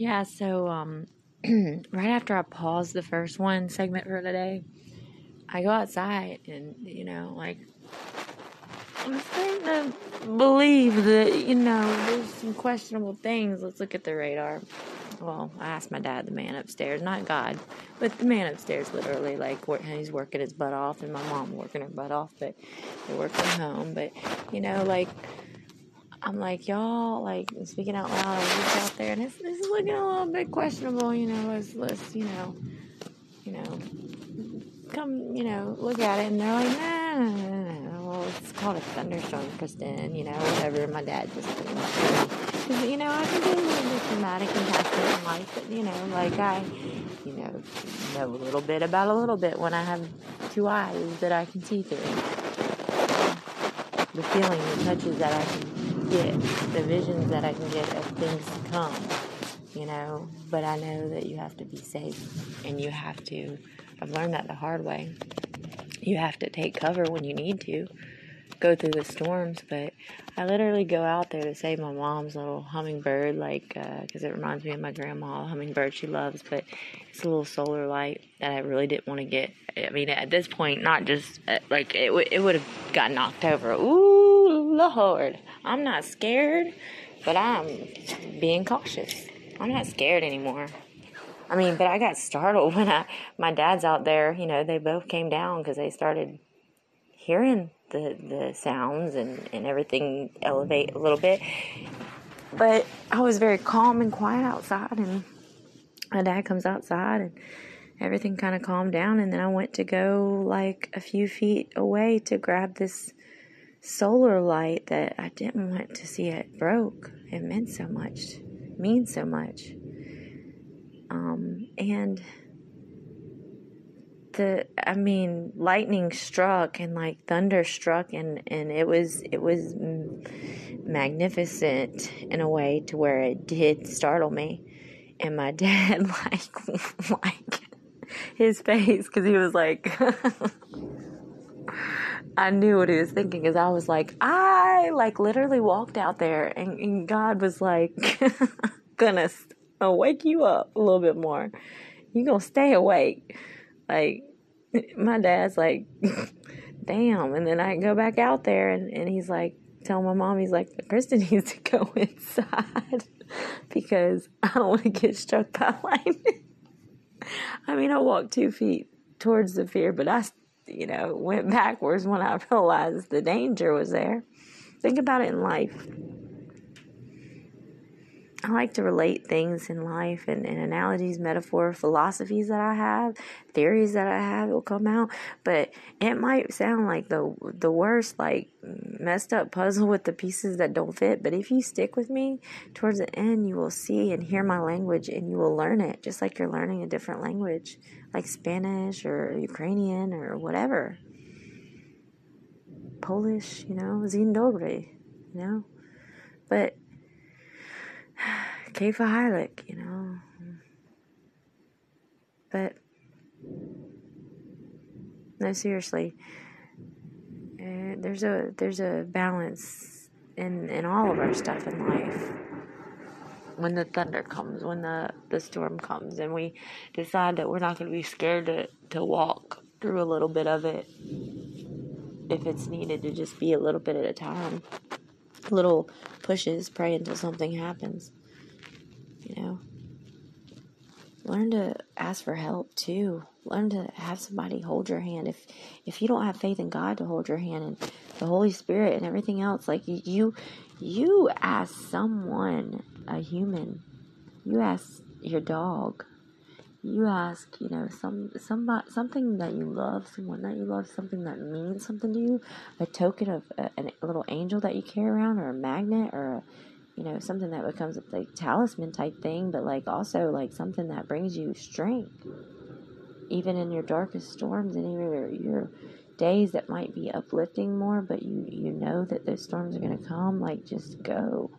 Yeah, so um, right after I paused the first one segment for today, I go outside and, you know, like, I'm starting to believe that, you know, there's some questionable things. Let's look at the radar. Well, I asked my dad, the man upstairs, not God, but the man upstairs, literally, like, he's working his butt off, and my mom working her butt off, but they work from home. But, you know, like, I'm like, y'all, like, speaking out loud, I was out there, and this is looking a little bit questionable, you know, let's, let's, you know, you know, come, you know, look at it, and they're like, nah, nah, nah, nah. well, it's called a thunderstorm, Kristen, you know, whatever, my dad just, because, you know, I can be a little bit dramatic and passionate in life, but, you know, like, I, you know, know a little bit about a little bit when I have two eyes that I can see through. The feeling, the touches that I can get, the visions that I can get of things to come, you know. But I know that you have to be safe and you have to, I've learned that the hard way. You have to take cover when you need to, go through the storms. But I literally go out there to save my mom's little hummingbird, like, because uh, it reminds me of my grandma, hummingbird she loves. But it's a little solar light that I really didn't want to get. I mean, at this point, not just uh, like it, w- it would have got knocked over. Ooh, Lord. I'm not scared, but I'm being cautious. I'm not scared anymore. I mean, but I got startled when I my dad's out there. You know, they both came down because they started hearing the the sounds and and everything elevate a little bit. But I was very calm and quiet outside, and my dad comes outside and everything kind of calmed down. And then I went to go like a few feet away to grab this solar light that I didn't want to see it broke. It meant so much, means so much. Um, and the I mean, lightning struck and like thunder struck, and and it was it was magnificent in a way to where it did startle me. And my dad like like his face because he was like. I knew what he was thinking because I was like, I like literally walked out there and, and God was like, gonna uh, wake you up a little bit more. You gonna stay awake. Like, my dad's like, damn. And then I go back out there and, and he's like, tell my mom, he's like, Kristen needs to go inside because I don't want to get struck by lightning. I mean, I walked two feet towards the fear, but I you know, went backwards when I realized the danger was there. Think about it in life. I like to relate things in life and, and analogies, metaphor, philosophies that I have, theories that I have will come out. But it might sound like the the worst, like messed up puzzle with the pieces that don't fit. But if you stick with me towards the end, you will see and hear my language and you will learn it just like you're learning a different language like Spanish or Ukrainian or whatever. Polish, you know, Dzień dobry, you know. But Keifa Heilig, you know. But no, seriously, uh, there's a there's a balance in in all of our stuff in life when the thunder comes, when the, the storm comes, and we decide that we're not going to be scared to, to walk through a little bit of it if it's needed to just be a little bit at a time. Little pushes, pray until something happens. You know? Learn to ask for help too. Learn to have somebody hold your hand. If if you don't have faith in God to hold your hand and the Holy Spirit and everything else, like you you ask someone a human. You ask your dog. You ask, you know, some somebody something that you love, someone that you love, something that means something to you, a token of uh, a, a little angel that you carry around, or a magnet, or a, you know, something that becomes a like talisman type thing, but like also like something that brings you strength, even in your darkest storms and even your, your days that might be uplifting more, but you you know that those storms are gonna come. Like just go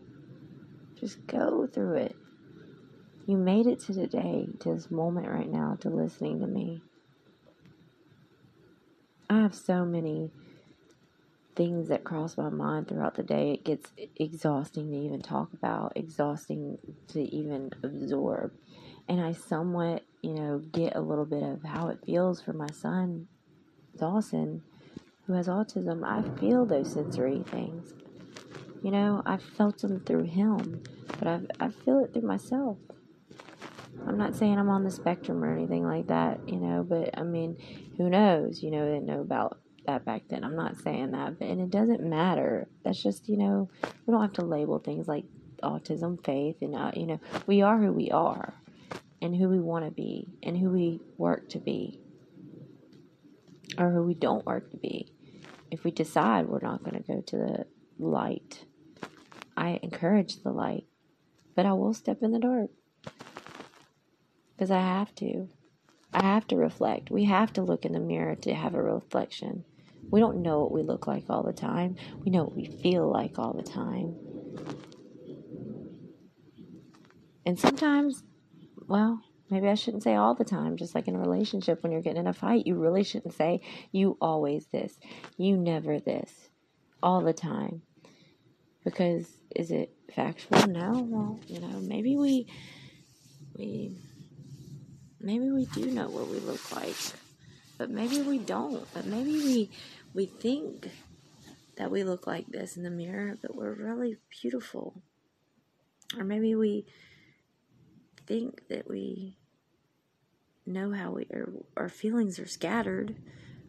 just go through it. You made it to today, to this moment right now, to listening to me. I have so many things that cross my mind throughout the day. It gets exhausting to even talk about, exhausting to even absorb. And I somewhat, you know, get a little bit of how it feels for my son, Dawson, who has autism. I feel those sensory things. You know, I felt them through him, but I, I feel it through myself. I'm not saying I'm on the spectrum or anything like that, you know, but I mean, who knows? You know, they didn't know about that back then. I'm not saying that, but and it doesn't matter. That's just you know we don't have to label things like autism, faith, and uh, you know we are who we are, and who we want to be, and who we work to be, or who we don't work to be. If we decide we're not going to go to the light, I encourage the light, but I will step in the dark because I have to. I have to reflect. We have to look in the mirror to have a reflection. We don't know what we look like all the time. We know what we feel like all the time. And sometimes, well, maybe I shouldn't say all the time, just like in a relationship when you're getting in a fight, you really shouldn't say, you always this, you never this, all the time. Because is it factual? No. Well, you know, maybe we, we, maybe we do know what we look like but maybe we don't. But maybe we we think that we look like this in the mirror, but we're really beautiful. Or maybe we think that we know how we our feelings are scattered,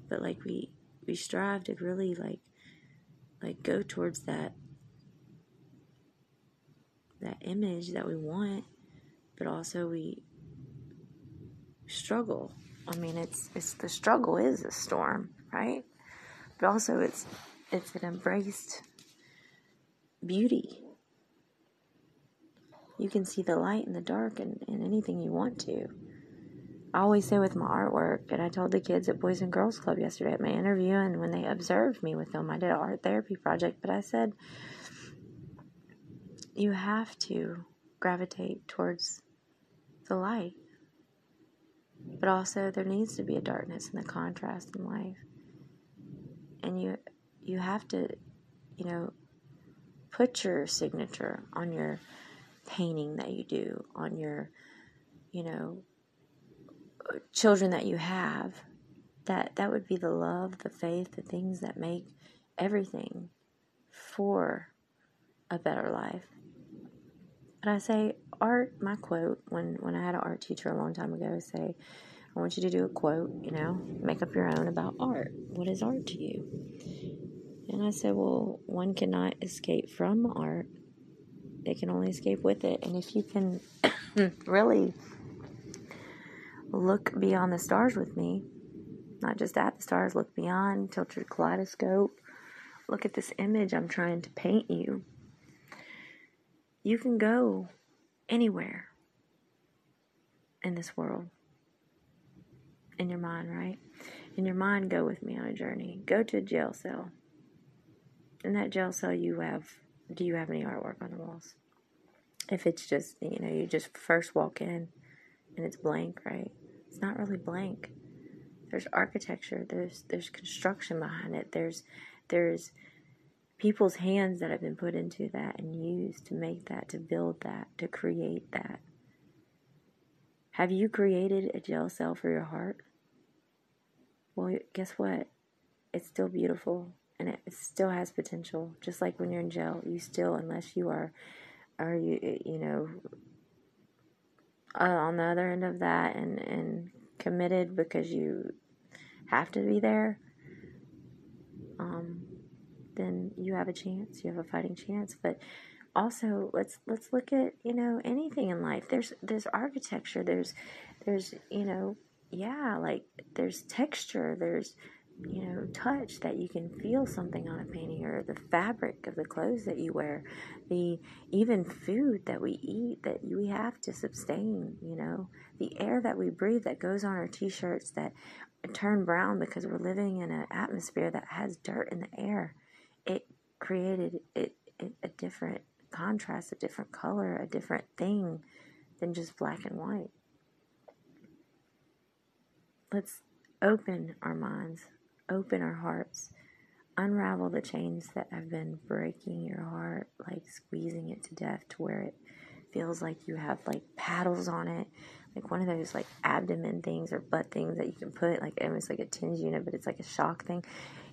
but like we we strive to really like like go towards that that image that we want, but also we struggle I mean, it's it's the struggle is a storm, right? But also it's it's an embraced beauty. You can see the light in the dark and, and anything you want to. I always say with my artwork, and I told the kids at Boys and Girls Club yesterday at my interview, and when they observed me with them, I did an art therapy project, but I said, you have to gravitate towards the light. But also there needs to be a darkness and the contrast in life. And you you have to, you know, put your signature on your painting that you do, on your, you know, children that you have. That that would be the love, the faith, the things that make everything for a better life. And I say art, my quote, when, when I had an art teacher a long time ago say, I want you to do a quote, you know, make up your own about art. What is art to you? And I said, well, one cannot escape from art, they can only escape with it. And if you can really look beyond the stars with me, not just at the stars, look beyond, tilt your kaleidoscope, look at this image I'm trying to paint you. You can go anywhere in this world. In your mind, right? In your mind, go with me on a journey. Go to a jail cell. In that jail cell, you have do you have any artwork on the walls? If it's just, you know, you just first walk in and it's blank, right? It's not really blank. There's architecture, there's there's construction behind it. There's there's people's hands that have been put into that and used to make that, to build that, to create that. Have you created a jail cell for your heart? Well, guess what? It's still beautiful and it still has potential. Just like when you're in jail, you still, unless you are, are you, you know, uh, on the other end of that and, and committed because you have to be there. Um, then you have a chance. You have a fighting chance. But also, let's let's look at you know anything in life. There's there's architecture. There's there's you know yeah like there's texture. There's you know touch that you can feel something on a painting or the fabric of the clothes that you wear the even food that we eat that we have to sustain you know the air that we breathe that goes on our t-shirts that turn brown because we're living in an atmosphere that has dirt in the air it created it, it, a different contrast, a different color, a different thing than just black and white. Let's open our minds, open our hearts, unravel the chains that have been breaking your heart, like squeezing it to death to where it feels like you have like paddles on it, like one of those like abdomen things or butt things that you can put like almost like a TENS unit, but it's like a shock thing.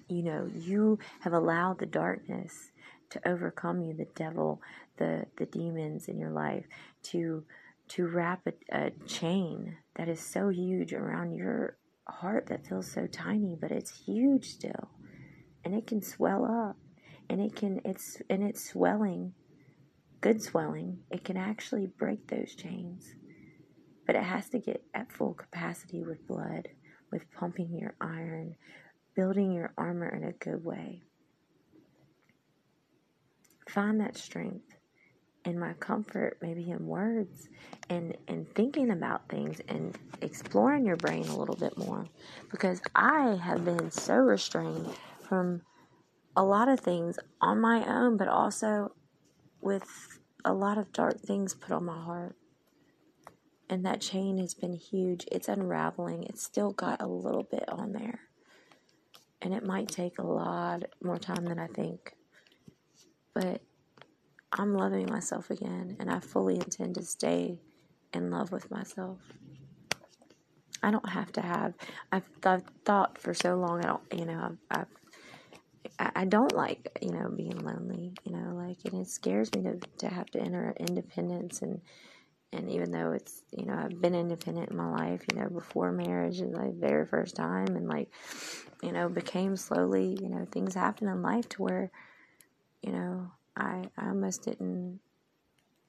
You know, you have allowed the darkness to overcome you, the devil, the the demons in your life, to to wrap a, a chain that is so huge around your heart that feels so tiny, but it's huge still. And it can swell up. And it can it's and it's swelling good swelling. It can actually break those chains. But it has to get at full capacity with blood with pumping your iron building your armor in a good way find that strength and my comfort maybe in words and and thinking about things and exploring your brain a little bit more because I have been so restrained from a lot of things on my own, but also with a lot of dark things put on my heart. And that chain has been huge. It's unraveling. It's still got a little bit on there. And it might take a lot more time than I think. But I'm loving myself again, and I fully intend to stay in love with myself. I don't have to have. I've, I've thought for so long. I don't. You know. I've, I've I don't like, you know, being lonely, you know, like, and it scares me to, to have to enter independence. And, and even though it's, you know, I've been independent in my life, you know, before marriage and like very first time and like, you know, became slowly, you know, things happen in life to where, you know, I, I almost didn't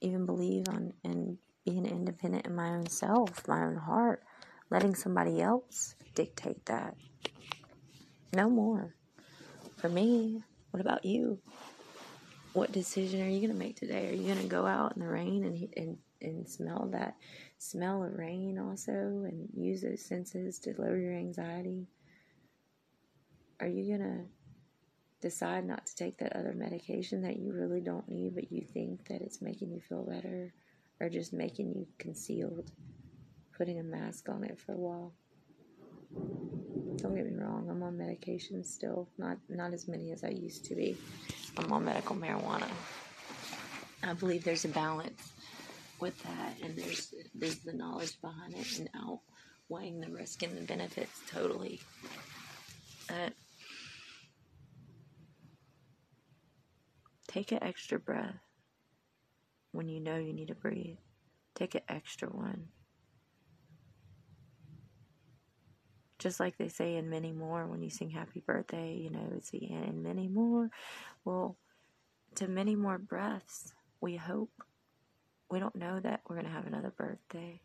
even believe on in being independent in my own self, my own heart, letting somebody else dictate that. No more for me. What about you? What decision are you going to make today? Are you going to go out in the rain and, and, and smell that smell of rain also and use those senses to lower your anxiety? Are you going to decide not to take that other medication that you really don't need, but you think that it's making you feel better or just making you concealed, putting a mask on it for a while? Don't get me wrong, I'm on medication still, not not as many as I used to be. I'm on medical marijuana. I believe there's a balance with that, and there's there's the knowledge behind it and outweighing the risk and the benefits totally. Uh, take an extra breath when you know you need to breathe. Take an extra one just like they say in many more when you sing happy birthday, you know, it's the end and many more. Well, to many more breaths, we hope. We don't know that we're going to have another birthday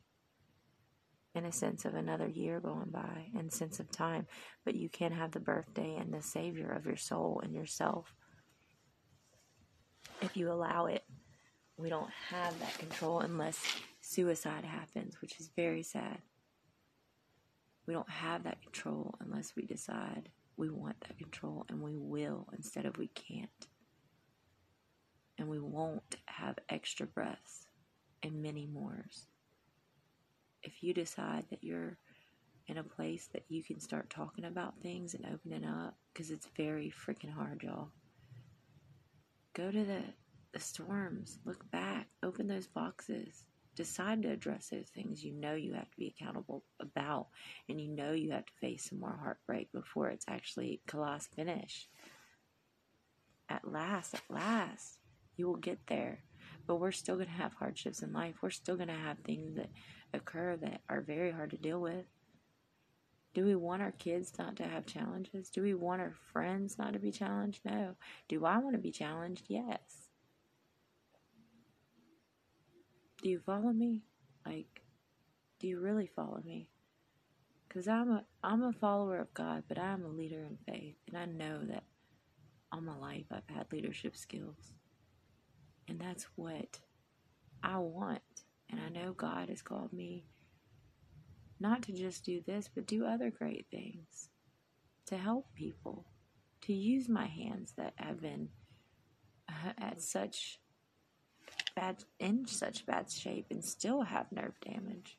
in a sense of another year going by and sense of time, but you can have the birthday and the savior of your soul and yourself if you allow it. We don't have that control unless suicide happens, which is very sad. We don't have that control unless we decide we want that control and we will instead of we can't. And we won't have extra breaths and many mores. If you decide that you're in a place that you can start talking about things and opening up, because it's very freaking hard, y'all. Go to the, the storms, look back, open those boxes, decide to address those things you know you have to be accountable about and you know you have to face some more heartbreak before it's actually collapse finish at last at last you will get there. But we're still going to have hardships in life. We're still going to have things that occur that are very hard to deal with do we want our kids not to have challenges do we want our friends not to be challenged no do i want to be challenged yes do you follow me? Like, do you really follow me? Because I'm a, I'm a follower of God, but I'm a leader in faith. And I know that all my life I've had leadership skills. And that's what I want. And I know God has called me not to just do this, but do other great things to help people, to use my hands that have been uh, at such bad in such bad shape and still have nerve damage.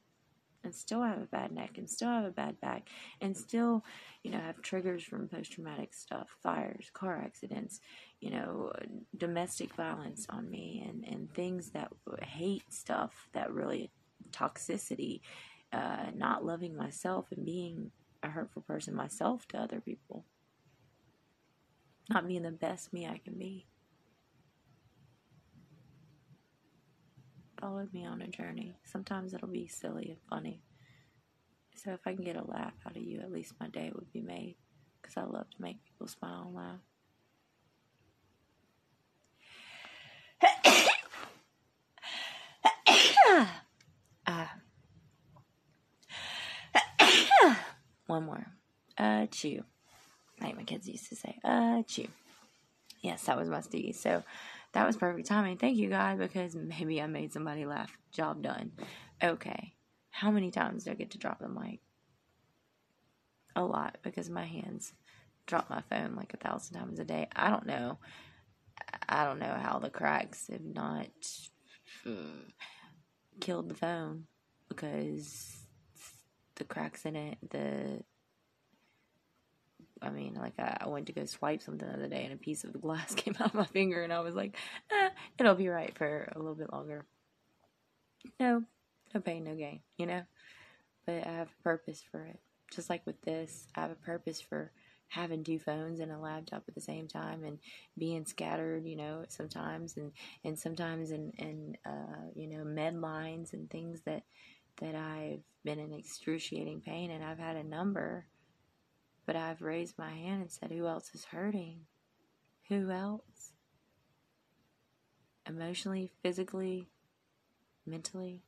and still have a bad neck and still have a bad back and still, you know, have triggers from post traumatic stuff, fires, car accidents, you know, domestic violence on me and, and things that hate stuff that really toxicity, uh, not loving myself and being a hurtful person myself to other people, not being the best me I can be. followed me on a journey. Sometimes it'll be silly and funny. So if I can get a laugh out of you, at least my day would be made. Because I love to make people smile and laugh. uh, one more. Uh, chew. Like my kids used to say, uh, chew. Yes, that was musty. So, that was perfect timing. Thank you, God, because maybe I made somebody laugh. Job done. Okay. How many times do I get to drop the mic? A lot because my hands drop my phone like a thousand times a day. I don't know. I don't know how the cracks have not uh, killed the phone because the cracks in it, the I mean, like I, I, went to go swipe something the other day, and a piece of the glass came out of my finger, and I was like, eh, "It'll be right for a little bit longer." No, no pain, no gain, you know. But I have a purpose for it. Just like with this, I have a purpose for having two phones and a laptop at the same time, and being scattered, you know, sometimes, and and sometimes in in uh, you know med lines and things that that I've been in excruciating pain, and I've had a number but I've raised my hand and said, Who else is hurting? Who else? Emotionally, physically, mentally.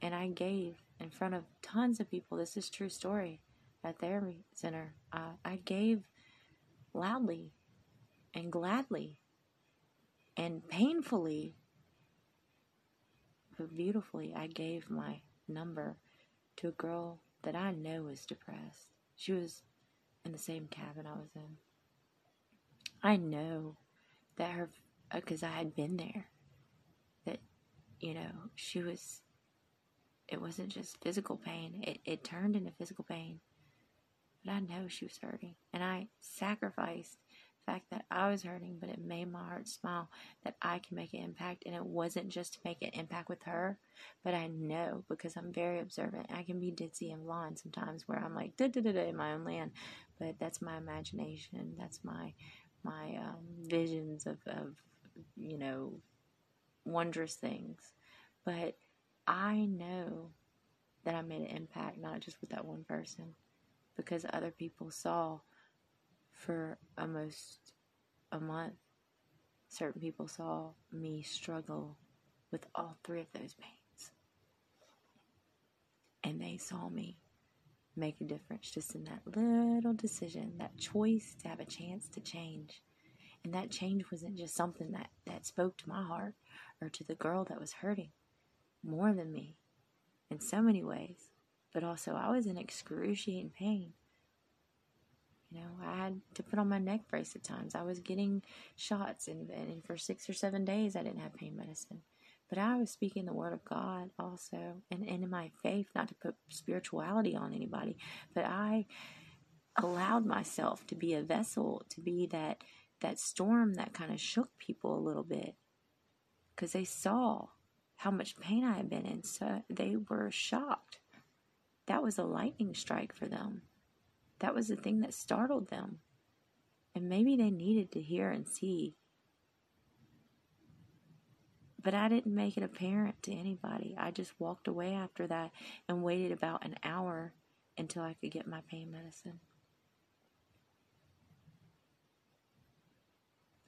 And I gave in front of tons of people. This is true story at therapy center. Uh, I gave loudly and gladly and painfully, but beautifully. I gave my number to a girl that I know was depressed. She was in the same cabin I was in. I know that her, because uh, I had been there, that, you know, she was, it wasn't just physical pain, it, it turned into physical pain. But I know she was hurting. And I sacrificed fact that I was hurting, but it made my heart smile that I can make an impact. And it wasn't just to make an impact with her, but I know because I'm very observant. I can be ditzy and blind sometimes where I'm like, da da da da in my own land, but that's my imagination. That's my my um, visions of, of, you know, wondrous things. But I know that I made an impact, not just with that one person, because other people saw for almost a month, certain people saw me struggle with all three of those pains. And they saw me make a difference just in that little decision, that choice to have a chance to change. And that change wasn't just something that, that spoke to my heart or to the girl that was hurting more than me in so many ways. But also, I was in excruciating pain. You know, I had to put on my neck brace at times. I was getting shots, and, and for six or seven days, I didn't have pain medicine. But I was speaking the word of God also, and, and in my faith, not to put spirituality on anybody, but I allowed myself to be a vessel, to be that that storm that kind of shook people a little bit, because they saw how much pain I had been in, so they were shocked. That was a lightning strike for them. That was the thing that startled them. And maybe they needed to hear and see. But I didn't make it apparent to anybody. I just walked away after that and waited about an hour until I could get my pain medicine.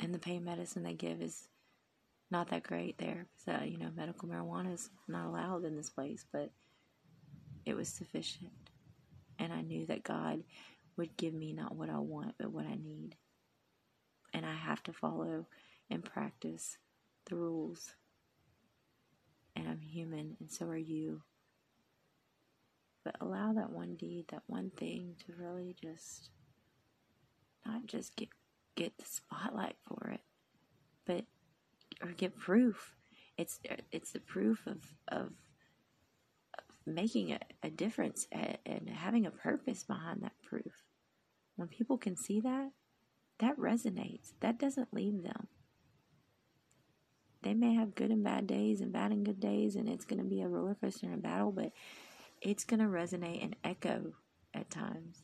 And the pain medicine they give is not that great there. So, you know, medical marijuana is not allowed in this place, but it was sufficient. And I knew that God would give me not what I want, but what I need. And I have to follow and practice the rules. And I'm human, and so are you. But allow that one deed, that one thing to really just not just get get the spotlight for it, but or get proof. It's it's the proof of of, making a, a difference and having a purpose behind that proof. When people can see that, that resonates. That doesn't leave them. They may have good and bad days and bad and good days, and it's going to be a roller coaster and a battle, but it's going to resonate and echo at times.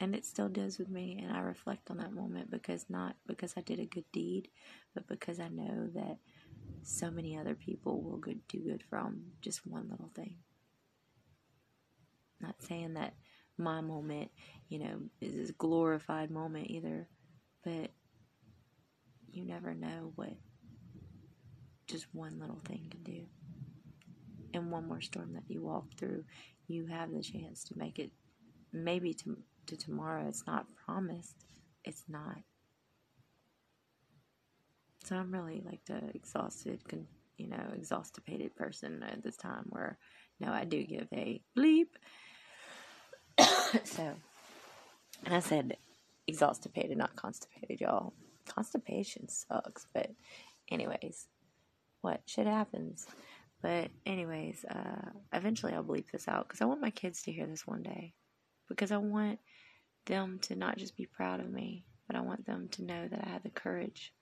And it still does with me, and I reflect on that moment because not because I did a good deed, but because I know that so many other people will good, do good from just one little thing. Not saying that my moment, you know, is this glorified moment either, but you never know what just one little thing can do. And one more storm that you walk through, you have the chance to make it maybe to, to tomorrow. It's not promised. It's not. So I'm really like the exhausted, you know, exhaustipated person at this time where, no, I do give a bleep. so, and I said exhaustipated, not constipated, y'all. Constipation sucks, but anyways, what shit happens. But anyways, uh, eventually I'll bleep this out because I want my kids to hear this one day. Because I want them to not just be proud of me, but I want them to know that I had the courage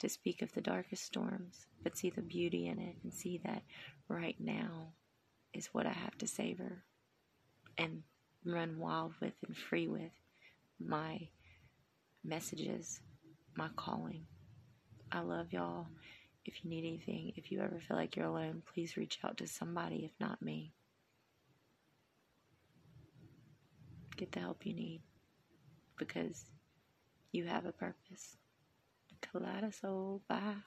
to speak of the darkest storms, but see the beauty in it and see that right now is what I have to savor and run wild with and free with my messages, my calling. I love y'all. If you need anything, if you ever feel like you're alone, please reach out to somebody, if not me. Get the help you need because you have a purpose. Kaleidosol. Bye.